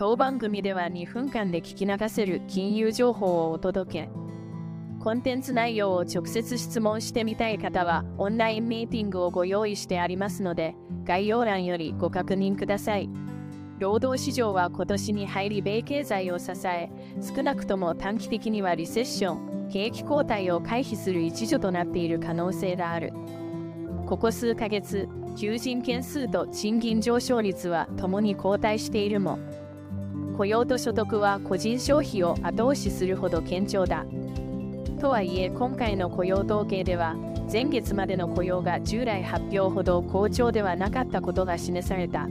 当番組では2分間で聞き流せる金融情報をお届け。コンテンツ内容を直接質問してみたい方は、オンラインミーティングをご用意してありますので、概要欄よりご確認ください。労働市場は今年に入り米経済を支え、少なくとも短期的にはリセッション、景気後退を回避する一助となっている可能性がある。ここ数ヶ月、求人件数と賃金上昇率は共に後退しているも、雇用と所得は個人消費を後押しするほど堅調だ。とはいえ今回の雇用統計では前月までの雇用が従来発表ほど好調ではなかったことが示された。